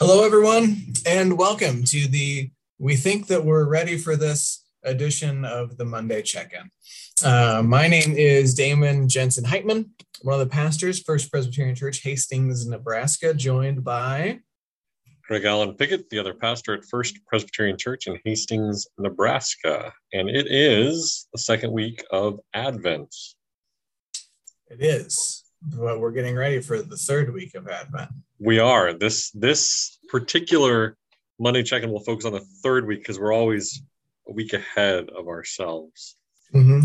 Hello, everyone, and welcome to the. We think that we're ready for this edition of the Monday check in. Uh, my name is Damon Jensen Heitman, one of the pastors, First Presbyterian Church, Hastings, Nebraska, joined by Greg Allen Pickett, the other pastor at First Presbyterian Church in Hastings, Nebraska. And it is the second week of Advent. It is, but we're getting ready for the third week of Advent. We are. This this particular Monday check-in will focus on the third week because we're always a week ahead of ourselves. Mm-hmm.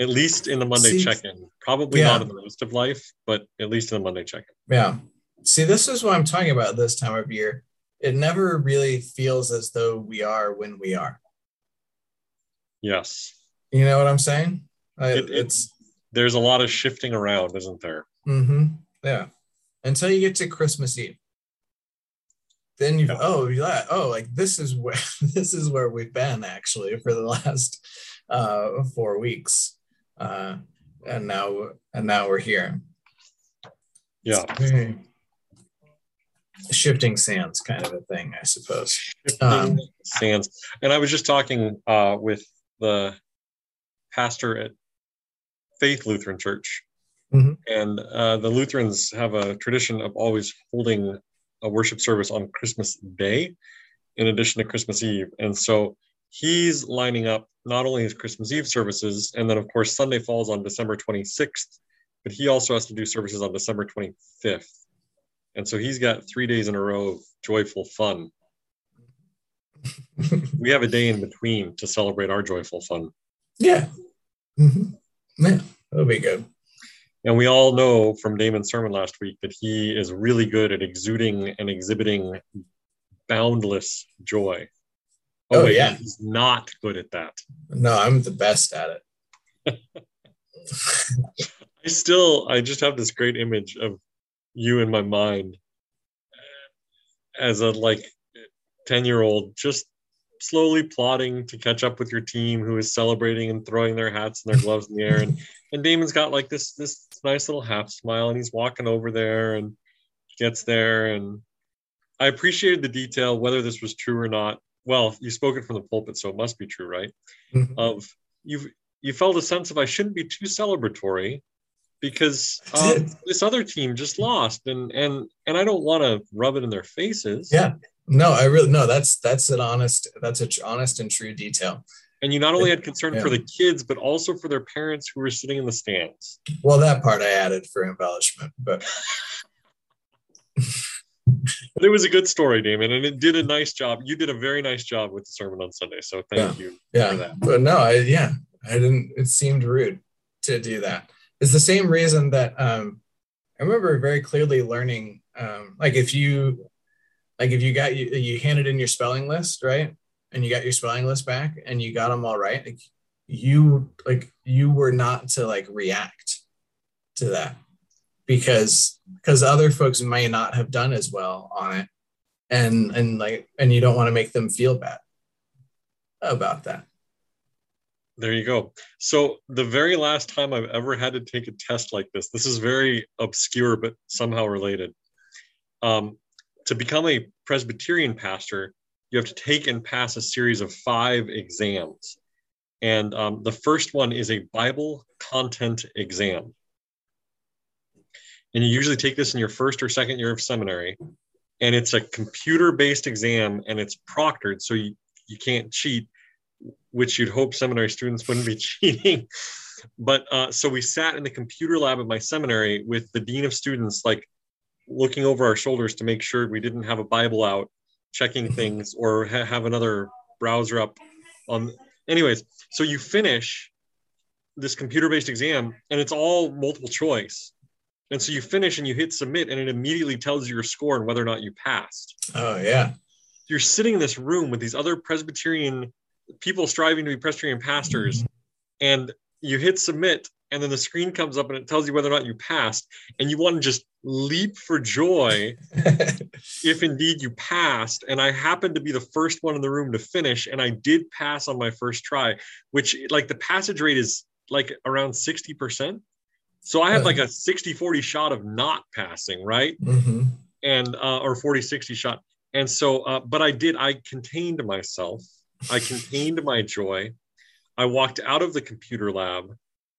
At least in the Monday See, check-in. Probably yeah. not in the rest of life, but at least in the Monday check-in. Yeah. See, this is what I'm talking about this time of year. It never really feels as though we are when we are. Yes. You know what I'm saying? It, it's there's a lot of shifting around, isn't there? Mm-hmm. Yeah until you get to Christmas Eve. Then you oh yeah oh like this is where this is where we've been actually for the last uh, four weeks, uh, and now and now we're here. Yeah. Shifting sands, kind of a thing, I suppose. Shifting um, sands, and I was just talking uh, with the pastor at Faith Lutheran Church Mm-hmm. And uh, the Lutherans have a tradition of always holding a worship service on Christmas Day in addition to Christmas Eve. And so he's lining up not only his Christmas Eve services, and then, of course, Sunday falls on December 26th, but he also has to do services on December 25th. And so he's got three days in a row of joyful fun. we have a day in between to celebrate our joyful fun. Yeah. Mm-hmm. Yeah, that'll be good. And we all know from Damon's sermon last week that he is really good at exuding and exhibiting boundless joy. Oh, oh wait, yeah. He's not good at that. No, I'm the best at it. I still, I just have this great image of you in my mind as a like 10 year old, just slowly plotting to catch up with your team who is celebrating and throwing their hats and their gloves in the air. And, and Damon's got like this, this nice little half smile and he's walking over there and gets there. And I appreciated the detail, whether this was true or not. Well, you spoke it from the pulpit, so it must be true, right? Mm-hmm. Of you've, you felt a sense of I shouldn't be too celebratory because um, this other team just lost and and and I don't want to rub it in their faces. Yeah. No, I really no. That's that's an honest. That's a honest and true detail. And you not only had concern yeah. for the kids, but also for their parents who were sitting in the stands. Well, that part I added for embellishment, but. but it was a good story, Damon, and it did a nice job. You did a very nice job with the sermon on Sunday, so thank yeah. you. Yeah, but no, I yeah, I didn't. It seemed rude to do that. It's the same reason that um, I remember very clearly learning, um, like if you like if you got you you handed in your spelling list right? And you got your spelling list back and you got them all right like you like you were not to like react to that because because other folks may not have done as well on it. And and like and you don't want to make them feel bad about that. There you go. So the very last time i've ever had to take a test like this this is very obscure but somehow related. Um, to become a Presbyterian pastor, you have to take and pass a series of five exams. And um, the first one is a Bible content exam. And you usually take this in your first or second year of seminary. And it's a computer based exam and it's proctored, so you, you can't cheat, which you'd hope seminary students wouldn't be cheating. But uh, so we sat in the computer lab at my seminary with the dean of students, like looking over our shoulders to make sure we didn't have a Bible out, checking mm-hmm. things, or ha- have another browser up. On, anyways, so you finish this computer-based exam, and it's all multiple choice. And so you finish and you hit submit, and it immediately tells you your score and whether or not you passed. Oh yeah. You're sitting in this room with these other Presbyterian people striving to be Presbyterian pastors, mm-hmm. and you hit submit, and then the screen comes up and it tells you whether or not you passed and you want to just leap for joy if indeed you passed and i happened to be the first one in the room to finish and i did pass on my first try which like the passage rate is like around 60% so i have like a 60 40 shot of not passing right mm-hmm. and uh, or 40 60 shot and so, uh, but I did. I contained myself. I contained my joy. I walked out of the computer lab,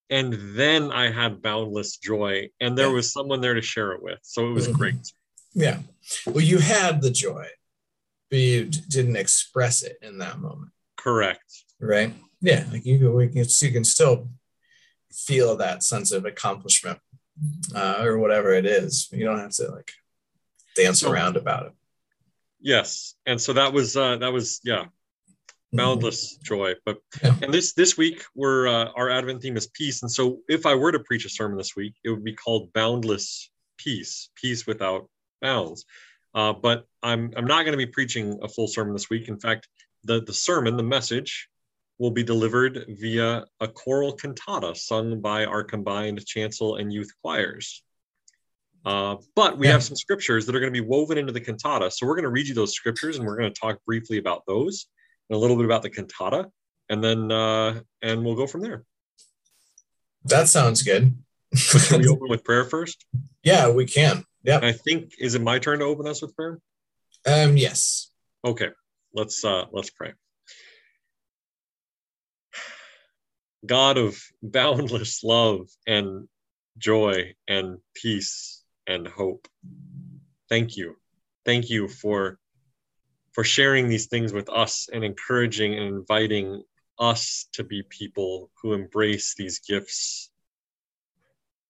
and then I had boundless joy, and there Yeah. was someone there to share it with. So it was Mhm. great. Yeah. Well, you had the joy, but you didn't express it in that moment, Correct. right? Yeah. Like you, can- we can, you can still feel that sense of accomplishment uh, or whatever it is. You don't have to like dance So- around about it. Yes, and so that was uh, that was yeah Mm-hmm. Boundless joy. But Yeah. and this this week we're uh, our Advent theme is peace, and so if I were to preach a sermon this week, it would be called boundless peace, peace without bounds. Uh, but I'm I'm not going to be preaching a full sermon this week. In fact, the the sermon, the message, will be delivered via a choral cantata sung by our combined chancel and youth choirs. Uh, but we Yeah. have some scriptures that are going to be woven into the cantata. So we're going to read you those scriptures and we're going to talk briefly about those and a little bit about the cantata. And then, uh, and we'll go from there. That sounds good. Should we open with prayer first? yeah, we can. Yeah. I think, is it my turn to open us with prayer? Um, yes. Okay, let's, uh, let's pray. God of boundless love and joy and peace and hope. Thank you. Thank you for for sharing these things with us and encouraging and inviting us to be people who embrace these gifts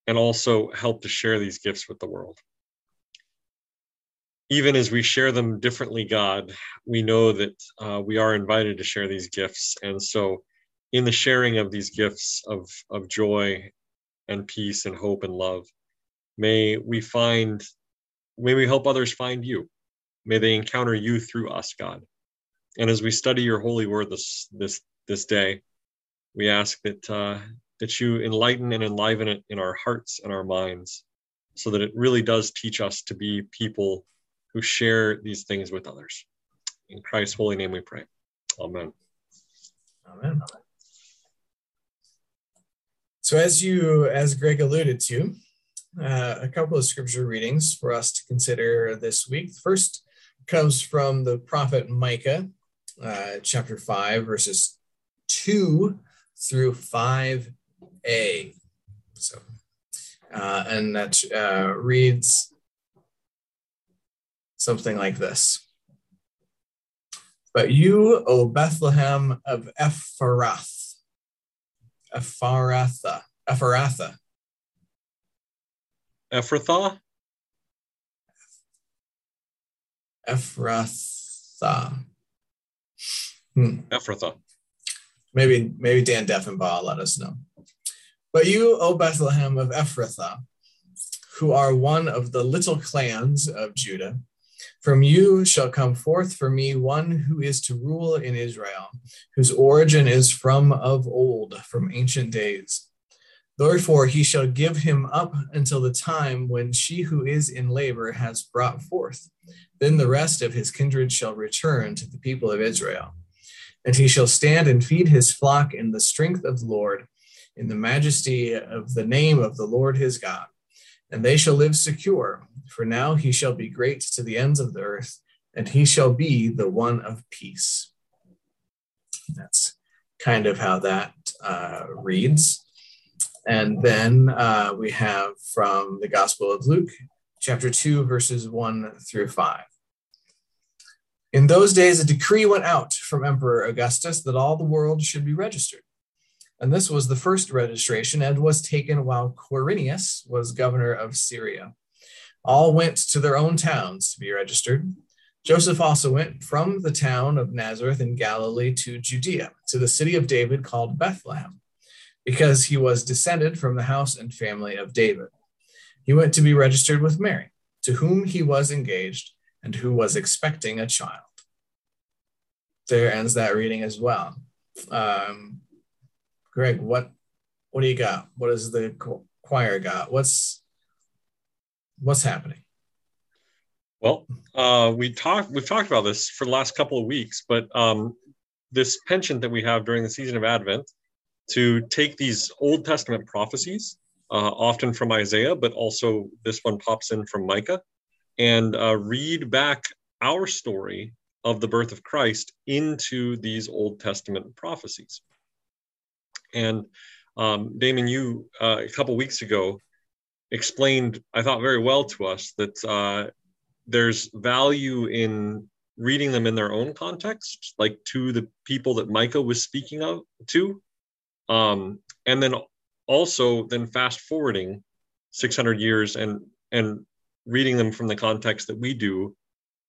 and also help to share these gifts with the world. Even as we share them differently, God, we know that uh, we are invited to share these gifts. And so, in the sharing of these gifts of, of joy and peace and hope and love, may we find, may we help others find you. May they encounter you through us, God. And as we study your holy word this this this day, we ask that uh, that you enlighten and enliven it in our hearts and our minds, so that it really does teach us to be people who share these things with others. In Christ's holy name, we pray. Amen. Amen. So, as you, as Greg alluded to, uh, a couple of scripture readings for us to consider this week. First comes from the prophet Micah, uh, chapter 5, verses 2 through 5a. So, uh, and that uh, reads something like this. But you, O Bethlehem of Ephrath, Ephratha, Ephratha, Ephrathah? Ephratha. Hmm. Ephrathah. Maybe, maybe Dan Deffenbaugh will let us know. But you, O Bethlehem of Ephrathah, who are one of the little clans of Judah, from you shall come forth for me one who is to rule in Israel, whose origin is from of old, from ancient days. Therefore, he shall give him up until the time when she who is in labor has brought forth. Then the rest of his kindred shall return to the people of Israel. And he shall stand and feed his flock in the strength of the Lord, in the majesty of the name of the Lord his God. And they shall live secure, for now he shall be great to the ends of the earth, and he shall be the one of peace. That's kind of how that uh, reads. And then uh, we have from the Gospel of Luke, chapter 2, verses 1 through 5. In those days, a decree went out from Emperor Augustus that all the world should be registered. And this was the first registration and was taken while Quirinius was governor of Syria. All went to their own towns to be registered. Joseph also went from the town of Nazareth in Galilee to Judea, to the city of David called Bethlehem, because he was descended from the house and family of David. He went to be registered with Mary, to whom he was engaged and who was expecting a child. There ends that reading as well. Um, Greg, what what do you got? What does the choir got? What's what's happening? Well, uh, we talked. We've talked about this for the last couple of weeks, but um, this penchant that we have during the season of Advent to take these Old Testament prophecies, uh, often from Isaiah, but also this one pops in from Micah, and uh, read back our story of the birth of Christ into these Old Testament prophecies. And um, Damon, you uh, a couple weeks ago explained, I thought very well to us that uh, there's value in reading them in their own context, like to the people that Micah was speaking of to, um, and then also then fast forwarding 600 years and and reading them from the context that we do,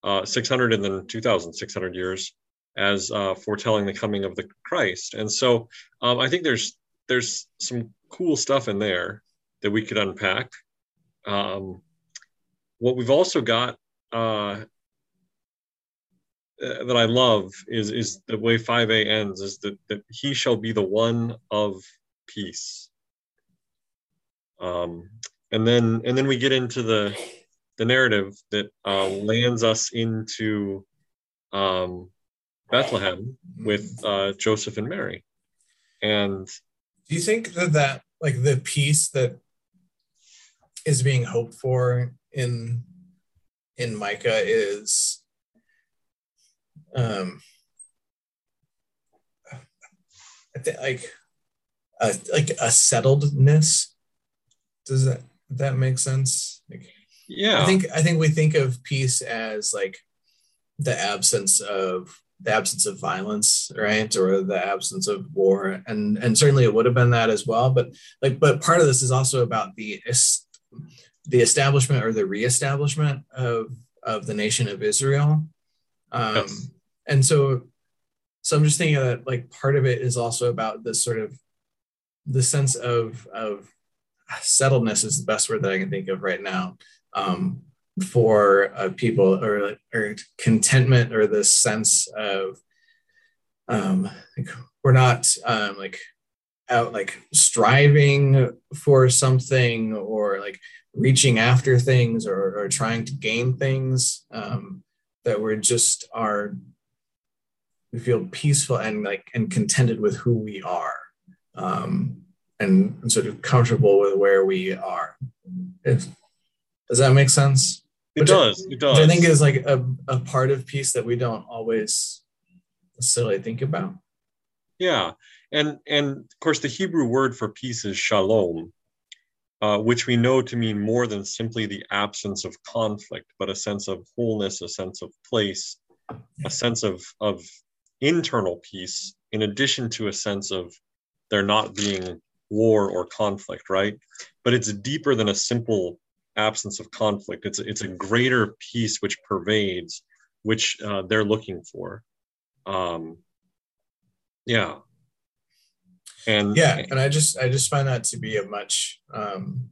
uh, 600 and then 2,600 years as uh, foretelling the coming of the Christ. And so um, I think there's there's some cool stuff in there that we could unpack. Um, what we've also got uh, uh that I love is is the way 5a ends is that, that he shall be the one of peace. Um, and then and then we get into the the narrative that uh, lands us into um, Bethlehem with uh, Joseph and Mary. And do you think that that like the peace that is being hoped for in in Micah is um I think like a, like a settledness. Does that that make sense? Like yeah. I think i think we think of peace as like the absence of the absence of violence right? Or the absence of war. And and certainly it would have been that as well. But like but part of this is also about the the establishment or the reestablishment of of the nation of israel. Um yes. And so so i'm just thinking that like part of it is also about this sort of the sense of of settledness is the best word that I can think of right now um, for uh, people or, or contentment or this sense of um, like we're not um, like out like striving for something or like reaching after things or, or trying to gain things um, that we're just are we feel peaceful and like and contented with who we are um, and sort of comfortable with where we are. If, does that make sense? It which does. I, it does. I think is like a, a part of peace that we don't always necessarily think about. Yeah, and and of course the Hebrew word for peace is shalom, uh, which we know to mean more than simply the absence of conflict, but a sense of wholeness, a sense of place, a sense of of internal peace, in addition to a sense of there not being war or conflict, right? But it's deeper than a simple absence of conflict. It's it's a greater peace which pervades, which uh, they're looking for. Um, yeah, and yeah, and I just I just find that to be a much um,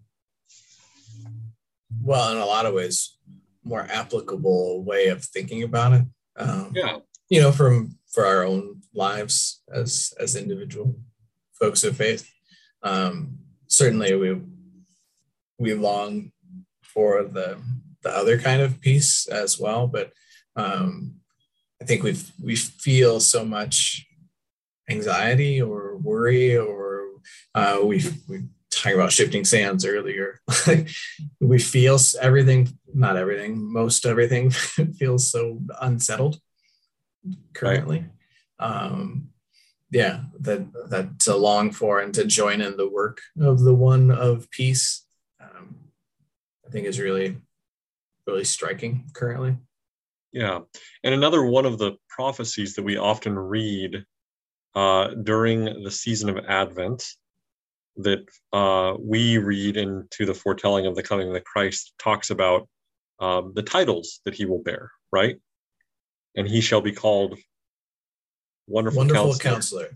well, in a lot of ways, more applicable way of thinking about it. Um, yeah, you know, from for our own lives as as individual folks of faith. Um, certainly we we long for the the other kind of peace as well but um, i think we we feel so much anxiety or worry or uh, we we talking about shifting sands earlier. We feel everything not everything most everything feels so unsettled currently. Um, yeah that that to long for and to join in the work of the one of peace um, i think is really really striking currently. Yeah and another one of the prophecies that we often read uh, during the season of advent that uh, we read into the foretelling of the coming of the christ talks about um, the titles that he will bear right and he shall be called Wonderful, Wonderful counselor, counselor.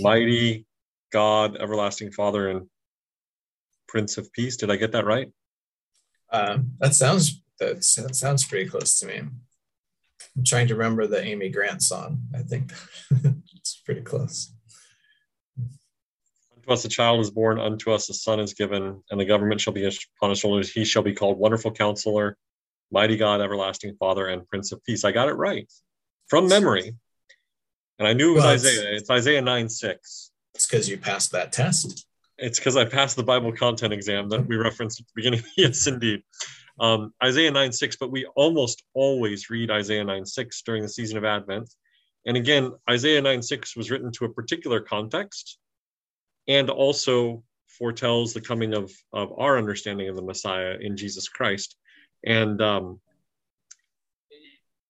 Mighty God, everlasting Father, and Prince of Peace. Did I get that right? Um, that sounds that, that sounds pretty close to me. I'm trying to remember the Amy Grant song. I think it's pretty close. Unto us a child is born, unto us a son is given, and the government shall be upon his shoulders. He shall be called Wonderful Counselor, Mighty God, Everlasting Father, and Prince of Peace. I got it right from memory. And I knew it was well, Isaiah. It's, Isaiah 9 6. It's because you passed that test. It's because I passed the Bible content exam that we referenced at the beginning. yes, indeed. Um, Isaiah 9 6, but we almost always read Isaiah 9 6 during the season of Advent. And again, Isaiah 9 6 was written to a particular context and also foretells the coming of, of our understanding of the Messiah in Jesus Christ. And um,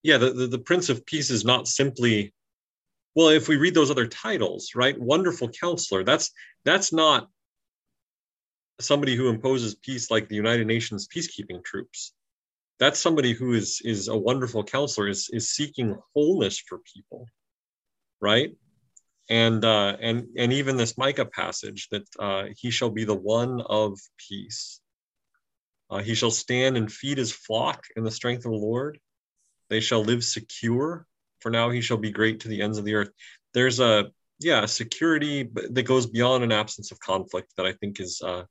yeah, the, the, the Prince of Peace is not simply, well, if we read those other titles, right? Wonderful Counselor, that's that's not somebody who imposes peace like the United Nations peacekeeping troops. That's somebody who is is a wonderful counselor, is is seeking wholeness for people, right? And uh, and and even this Micah passage that uh, he shall be the one of peace. Uh, he shall stand and feed his flock in the strength of the Lord. They shall live secure. For now he shall be great to the ends of the earth. There's a yeah security that goes beyond an absence of conflict that I think is uh,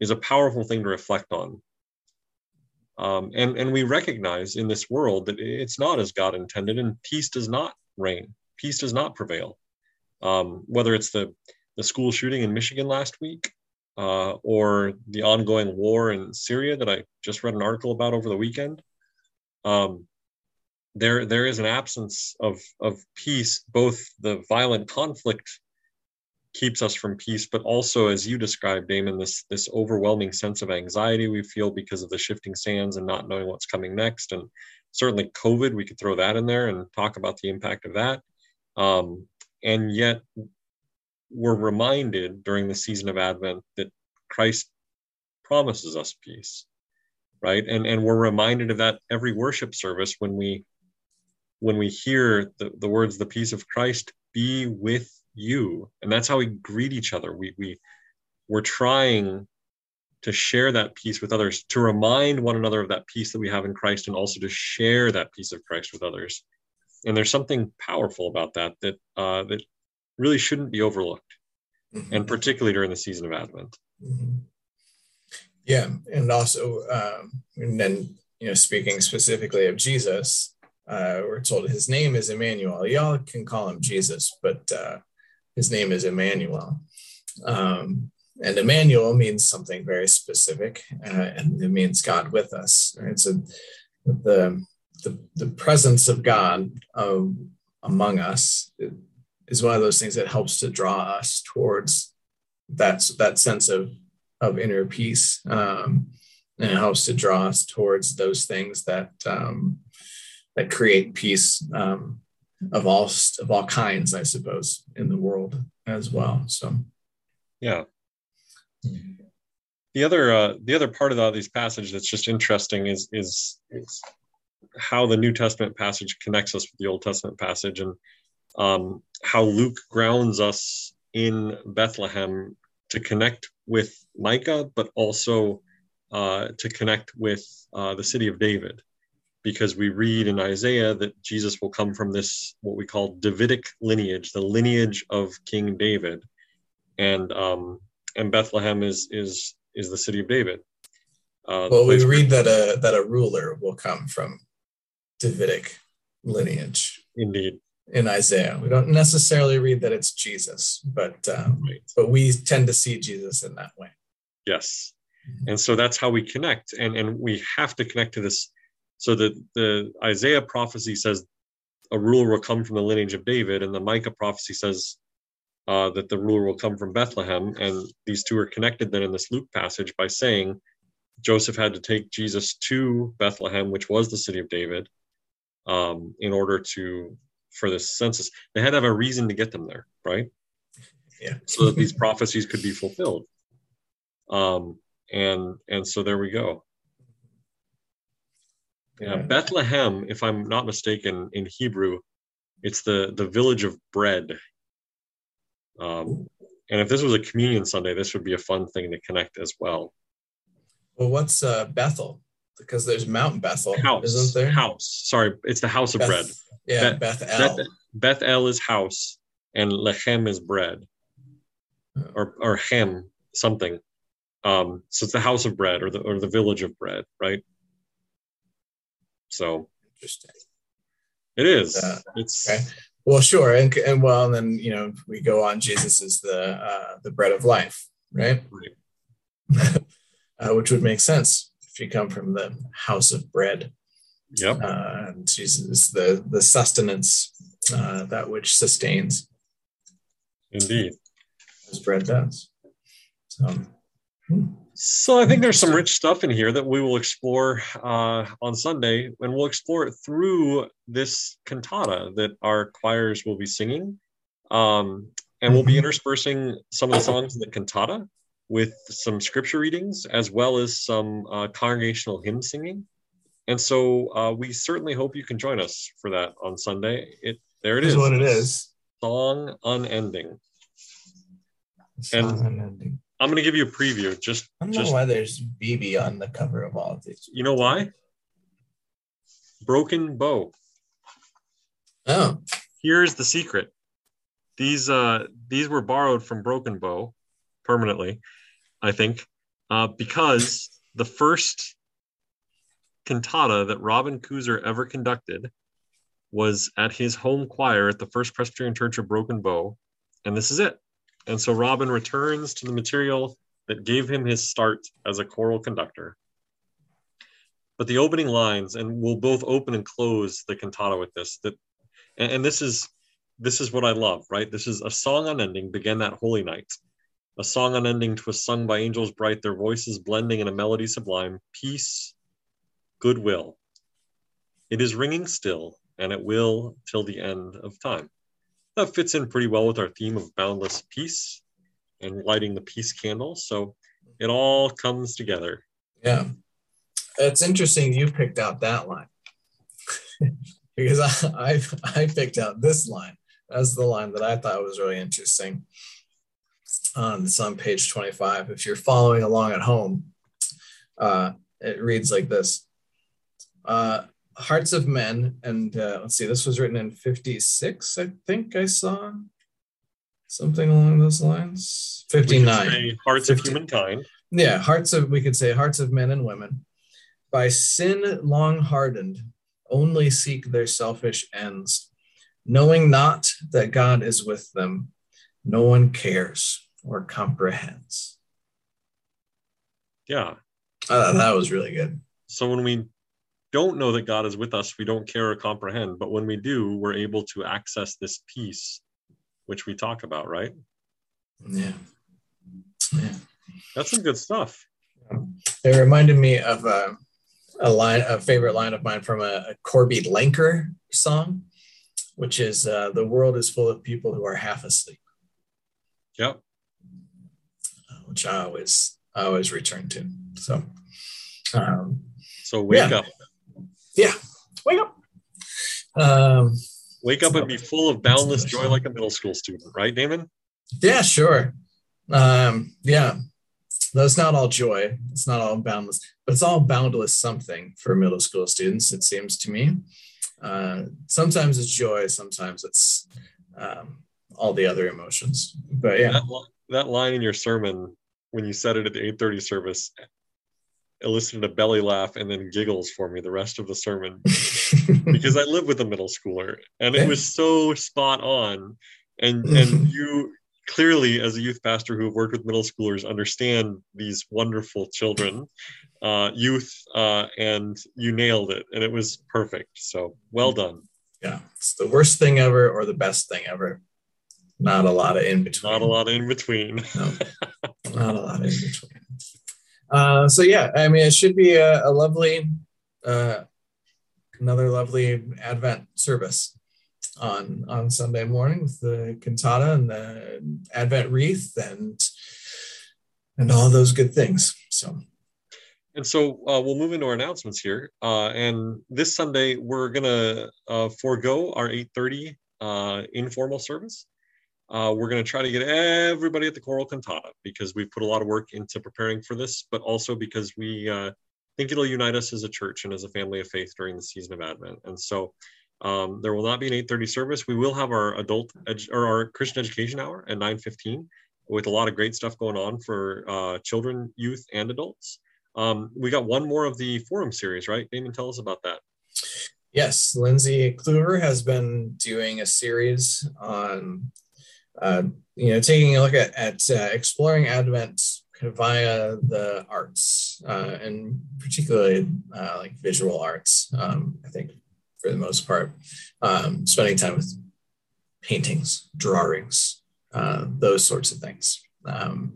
is a powerful thing to reflect on. Um, and, and we recognize in this world that it's not as God intended, and peace does not reign, peace does not prevail. Um, whether it's the, the school shooting in Michigan last week, uh, or the ongoing war in Syria that I just read an article about over the weekend, um, there there is an absence of of peace. Both the violent conflict keeps us from peace, but also, as you described, Damon, this this overwhelming sense of anxiety we feel because of the shifting sands and not knowing what's coming next, and certainly COVID, we could throw that in there and talk about the impact of that. Um, and yet, we're reminded during the season of Advent that Christ promises us peace, right? And and we're reminded of that every worship service when we when we hear the, the words, the peace of Christ be with you. And that's how we greet each other. We we we're trying to share that peace with others to remind one another of that peace that we have in christ and also to share that peace of christ with others. And there's something powerful about that that uh, that really shouldn't be overlooked mm-hmm. and particularly during the season of advent mm-hmm. yeah and also um, and then you know speaking specifically of jesus uh, we're told his name is Emmanuel. Y'all can call him Jesus, but uh, his name is Emmanuel. Um, and Emmanuel means something very specific, uh, and it means God with us. Right? So the, the, the presence of God um, among us is one of those things that helps to draw us towards that, that sense of, of inner peace. Um, and it helps to draw us towards those things that um, that create peace um, of all of all kinds, I suppose, in the world as well. So, yeah. The other uh, the other part of these passages that's just interesting is, is is how the New Testament passage connects us with the Old Testament passage, and um, how Luke grounds us in Bethlehem to connect with Micah, but also uh, to connect with uh, the city of David because we read in Isaiah that Jesus will come from this what we call Davidic lineage, the lineage of King David, and um, and Bethlehem is is is the city of David. Uh, well, we read that a that a ruler will come from Davidic lineage. Indeed. In Isaiah, we don't necessarily read that it's Jesus, but um, right. but we tend to see Jesus in that way. Yes, and so that's how we connect, and and we have to connect to this so the, the Isaiah prophecy says a ruler will come from the lineage of David, and the Micah prophecy says uh, that the ruler will come from Bethlehem. And these two are connected then in this Luke passage by saying Joseph had to take Jesus to Bethlehem, which was the city of David, um, in order to for the census. They had to have a reason to get them there, right? Yeah. so that these prophecies could be fulfilled. Um, and and so there we go. Yeah, Bethlehem, if I'm not mistaken, in Hebrew, it's the the village of bread. Um, and if this was a communion Sunday, this would be a fun thing to connect as well. Well, what's uh, Bethel? Because there's Mount Bethel, house, isn't there? House. Sorry, it's the house of Beth, bread. Yeah, Beth, El. Beth, Beth El is house, and Lechem is bread, oh. or or Hem something. Um, so it's the house of bread, or the or the village of bread, right? So interesting. It is. Uh, it's okay. Well, sure, and and well, and then you know we go on. Jesus is the uh, the bread of life, right? Right. uh, which would make sense if you come from the house of bread. Yep. Uh, Jesus the the sustenance uh, that which sustains. Indeed. As bread does. So. Hmm. So I think there's some rich stuff in here that we will explore uh, on Sunday, and we'll explore it through this cantata that our choirs will be singing, um, and we'll be mm-hmm. interspersing some of the songs in the cantata with some scripture readings as well as some uh, congregational hymn singing. And so uh, we certainly hope you can join us for that on Sunday. It there it is. is. What it is. Song unending. Song and unending. I'm going to give you a preview. Just I don't just, know why there's BB on the cover of all of these. You know why? Broken Bow. Oh. Here's the secret. These uh these were borrowed from Broken Bow permanently, I think, uh, because the first cantata that Robin Kuzer ever conducted was at his home choir at the First Presbyterian Church of Broken Bow, and this is it. And so Robin returns to the material that gave him his start as a choral conductor. But the opening lines, and we'll both open and close the cantata with this, that and, and this is this is what I love, right? This is a song unending, began that holy night. A song unending, twas sung by angels bright, their voices blending in a melody sublime, peace, goodwill. It is ringing still, and it will till the end of time that fits in pretty well with our theme of boundless peace and lighting the peace candle. So it all comes together. Yeah. It's interesting you picked out that line because I, I, I picked out this line. That's the line that I thought was really interesting. Um, it's on page 25. If you're following along at home, uh, it reads like this uh, Hearts of Men, and uh, let's see, this was written in 56, I think I saw something along those lines. 59. Hearts 50. of Humankind. Yeah, Hearts of, we could say Hearts of Men and Women. By sin long hardened, only seek their selfish ends, knowing not that God is with them. No one cares or comprehends. Yeah. Uh, that was really good. So when we don't know that God is with us, we don't care or comprehend. But when we do, we're able to access this peace, which we talk about, right? Yeah. Yeah. That's some good stuff. It reminded me of a, a line, a favorite line of mine from a, a Corby Lanker song, which is uh, "The world is full of people who are half asleep." Yep. Which I always, I always return to. So, um, so wake yeah. up yeah, wake up. Um, wake up and be full of boundless joy like a middle school student, right, Damon? Yeah, sure. Um, yeah, that's not all joy. It's not all boundless, but it's all boundless something for middle school students. It seems to me. Uh, sometimes it's joy. Sometimes it's um, all the other emotions. But yeah, that, that line in your sermon when you said it at the 8:30 service elicited a belly laugh and then giggles for me the rest of the sermon because I live with a middle schooler and it was so spot on. And and you clearly, as a youth pastor who have worked with middle schoolers, understand these wonderful children, uh, youth, uh, and you nailed it, and it was perfect. So well done. Yeah, it's the worst thing ever or the best thing ever. Not a lot of in between. Not a lot of in between. no, not a lot between. Uh, so yeah, I mean, it should be a, a lovely, uh, another lovely Advent service on on Sunday morning with the cantata and the Advent wreath and and all those good things. So. And so uh, we'll move into our announcements here. Uh, and this Sunday, we're going to uh, forego our 8.30 uh, informal service uh, we're going to try to get everybody at the choral cantata because we've put a lot of work into preparing for this, but also because we uh, think it'll unite us as a church and as a family of faith during the season of Advent. And so um, there will not be an 8:30 service. We will have our adult edu- or our Christian education hour at 9:15 with a lot of great stuff going on for uh, children, youth, and adults. Um, we got one more of the forum series, right? Damon, tell us about that. Yes, Lindsay Kluver has been doing a series on uh, you know, taking a look at, at uh, exploring Advent via the arts uh, and particularly uh, like visual arts. Um, I think for the most part, um, spending time with paintings, drawings, uh, those sorts of things. Um,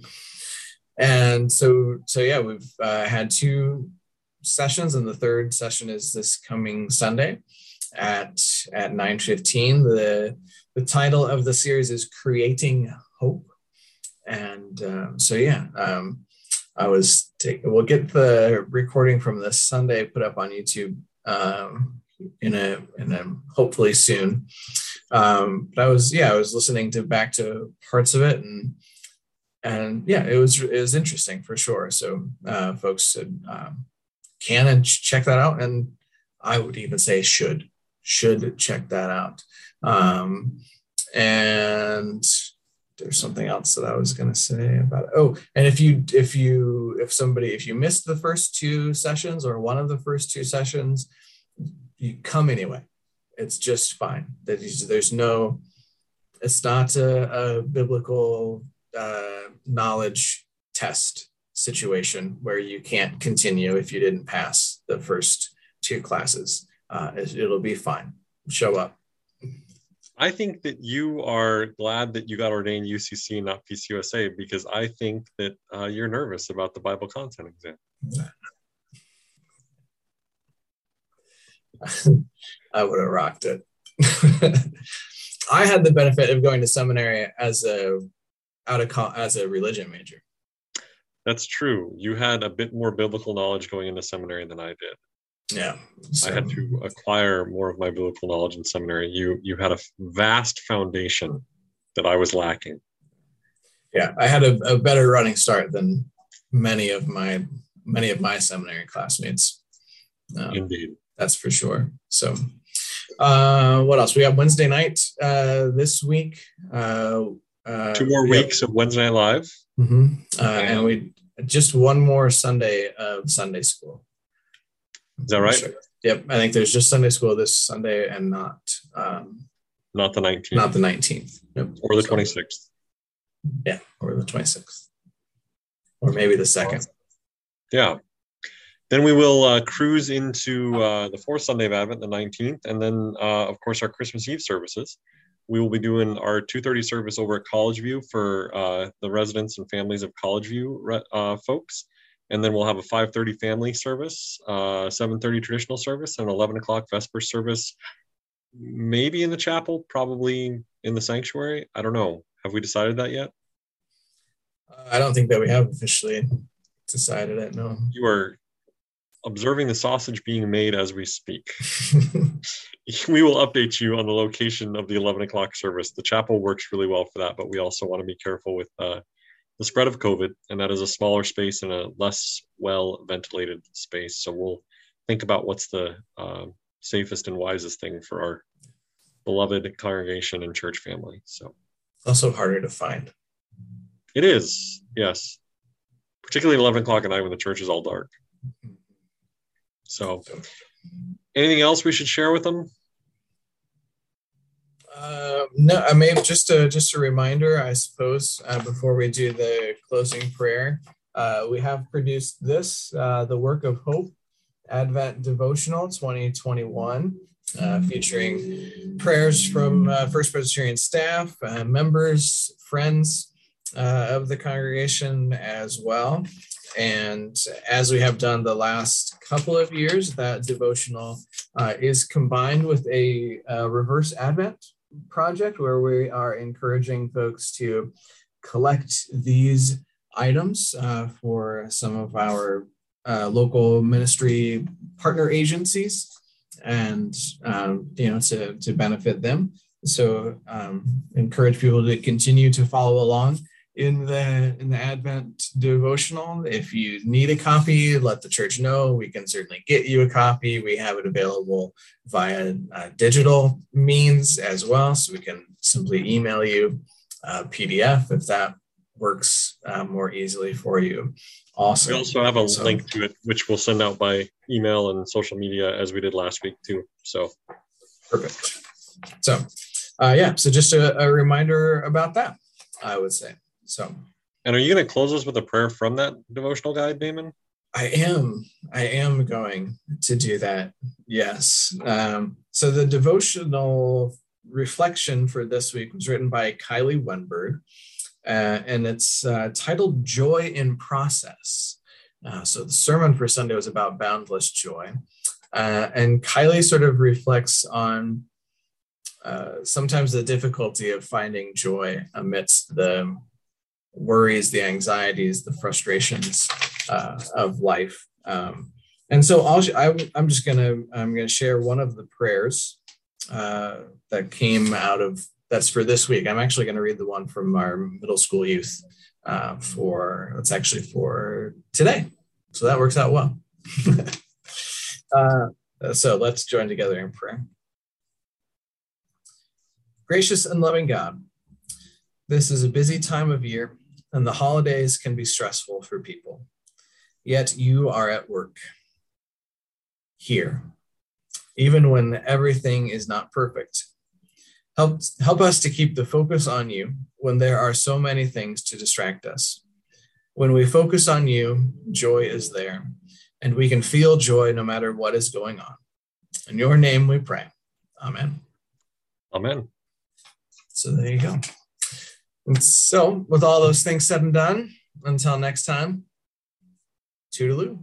and so, so yeah, we've uh, had two sessions, and the third session is this coming Sunday at at 9:15. The the title of the series is Creating Hope. And um, so, yeah, um, I was we'll get the recording from this Sunday put up on YouTube um, in a, in a hopefully soon. Um, but I was, yeah, I was listening to back to parts of it and, and yeah, it was, it was interesting for sure. So uh, folks should, um, can and check that out. And I would even say should, should check that out. Um, and there's something else that I was going to say about it. Oh, and if you if you if somebody if you missed the first two sessions or one of the first two sessions, you come anyway. It's just fine. There's no. It's not a, a biblical uh, knowledge test situation where you can't continue if you didn't pass the first two classes. Uh, it'll be fine. Show up. I think that you are glad that you got ordained UCC, not PCUSA, because I think that uh, you're nervous about the Bible content exam. I would have rocked it. I had the benefit of going to seminary as a out of as a religion major. That's true. You had a bit more biblical knowledge going into seminary than I did yeah so. i had to acquire more of my biblical knowledge in seminary. You you had a vast foundation that i was lacking. Yeah i had a, a better running start than many of my many of my seminary classmates. Um, indeed. that's for sure. So uh what else? We got wednesday night uh this week uh, uh two more weeks have, of wednesday night live. Mm-hmm. uh, and we just one more sunday of sunday school is that right? Yep. I think there's just Sunday school this Sunday and not um, not the 19th. Not the 19th. Yep. Or the 26th. Yeah, or the 26th. Or maybe the second. Yeah. Then we will uh, cruise into uh, the fourth Sunday of Advent, the 19th, and then, uh, of course, our Christmas Eve services. We will be doing our 2:30 service over at College View for uh, the residents and families of College View uh, folks, and then we'll have a 5.30 family service uh, 7.30 traditional service and 11 o'clock vesper service maybe in the chapel probably in the sanctuary. I don't know. Have we decided that yet? Uh, i don't think that we have officially decided it no. You are observing the sausage being made as we speak. We will update you on the location of the 11 o'clock service. The chapel works really well for that but we also want to be careful with uh, the spread of COVID, and that is a smaller space and a less well ventilated space. So we'll think about what's the uh, safest and wisest thing for our beloved congregation and church family. So also harder to find. It is, yes, particularly 11 o'clock at night when the church is all dark. So, anything else we should share with them? Uh, no, I may just a just a reminder, I suppose, uh, before we do the closing prayer. Uh, we have produced this, uh, the Work of Hope Advent Devotional 2021, uh, featuring prayers from uh, First Presbyterian staff, members, friends of the congregation as well. And as we have done the last couple of years, that devotional is combined with a reverse Advent project where we are encouraging folks to collect these items uh, for some of our uh, local ministry partner agencies and um, you know to, to benefit them. So um, encourage people to continue to follow along in the in the advent devotional. If you need a copy let the church know. We can certainly get you a copy. We have it available via uh, digital means as well so we can simply email you a pdf if that works uh, more easily for you. Also we also have a so, link to it which we'll send out by email and social media as we did last week too so. Perfect. So uh, yeah so just a, a reminder about that i would say so, And are you going to close us with a prayer from that devotional guide, Damon? I am. I am going to do that. Yes. Um, so the devotional reflection for this week was written by Kylie Wenberg, uh, and it's uh, titled Joy in Process. Uh, so the sermon for Sunday was about boundless joy. Uh, and Kylie sort of reflects on uh, sometimes the difficulty of finding joy amidst the worries, the anxieties, the frustrations uh, of life. Um, and so I'll, I, am just gonna I'm gonna share one of the prayers uh, that came out of that's for this week. I'm actually gonna read the one from our middle school youth uh, for that's actually for today. So that works out well. uh, so let's join together in prayer. Gracious and loving God, this is a busy time of year, and the holidays can be stressful for people. Yet you are at work here, even when everything is not perfect. Help, help us to keep the focus on you when there are so many things to distract us. When we focus on you, joy is there, and we can feel joy no matter what is going on. In your name we pray. Amen. Amen. So there you go. And so, with all those things said and done, until next time, toodaloo.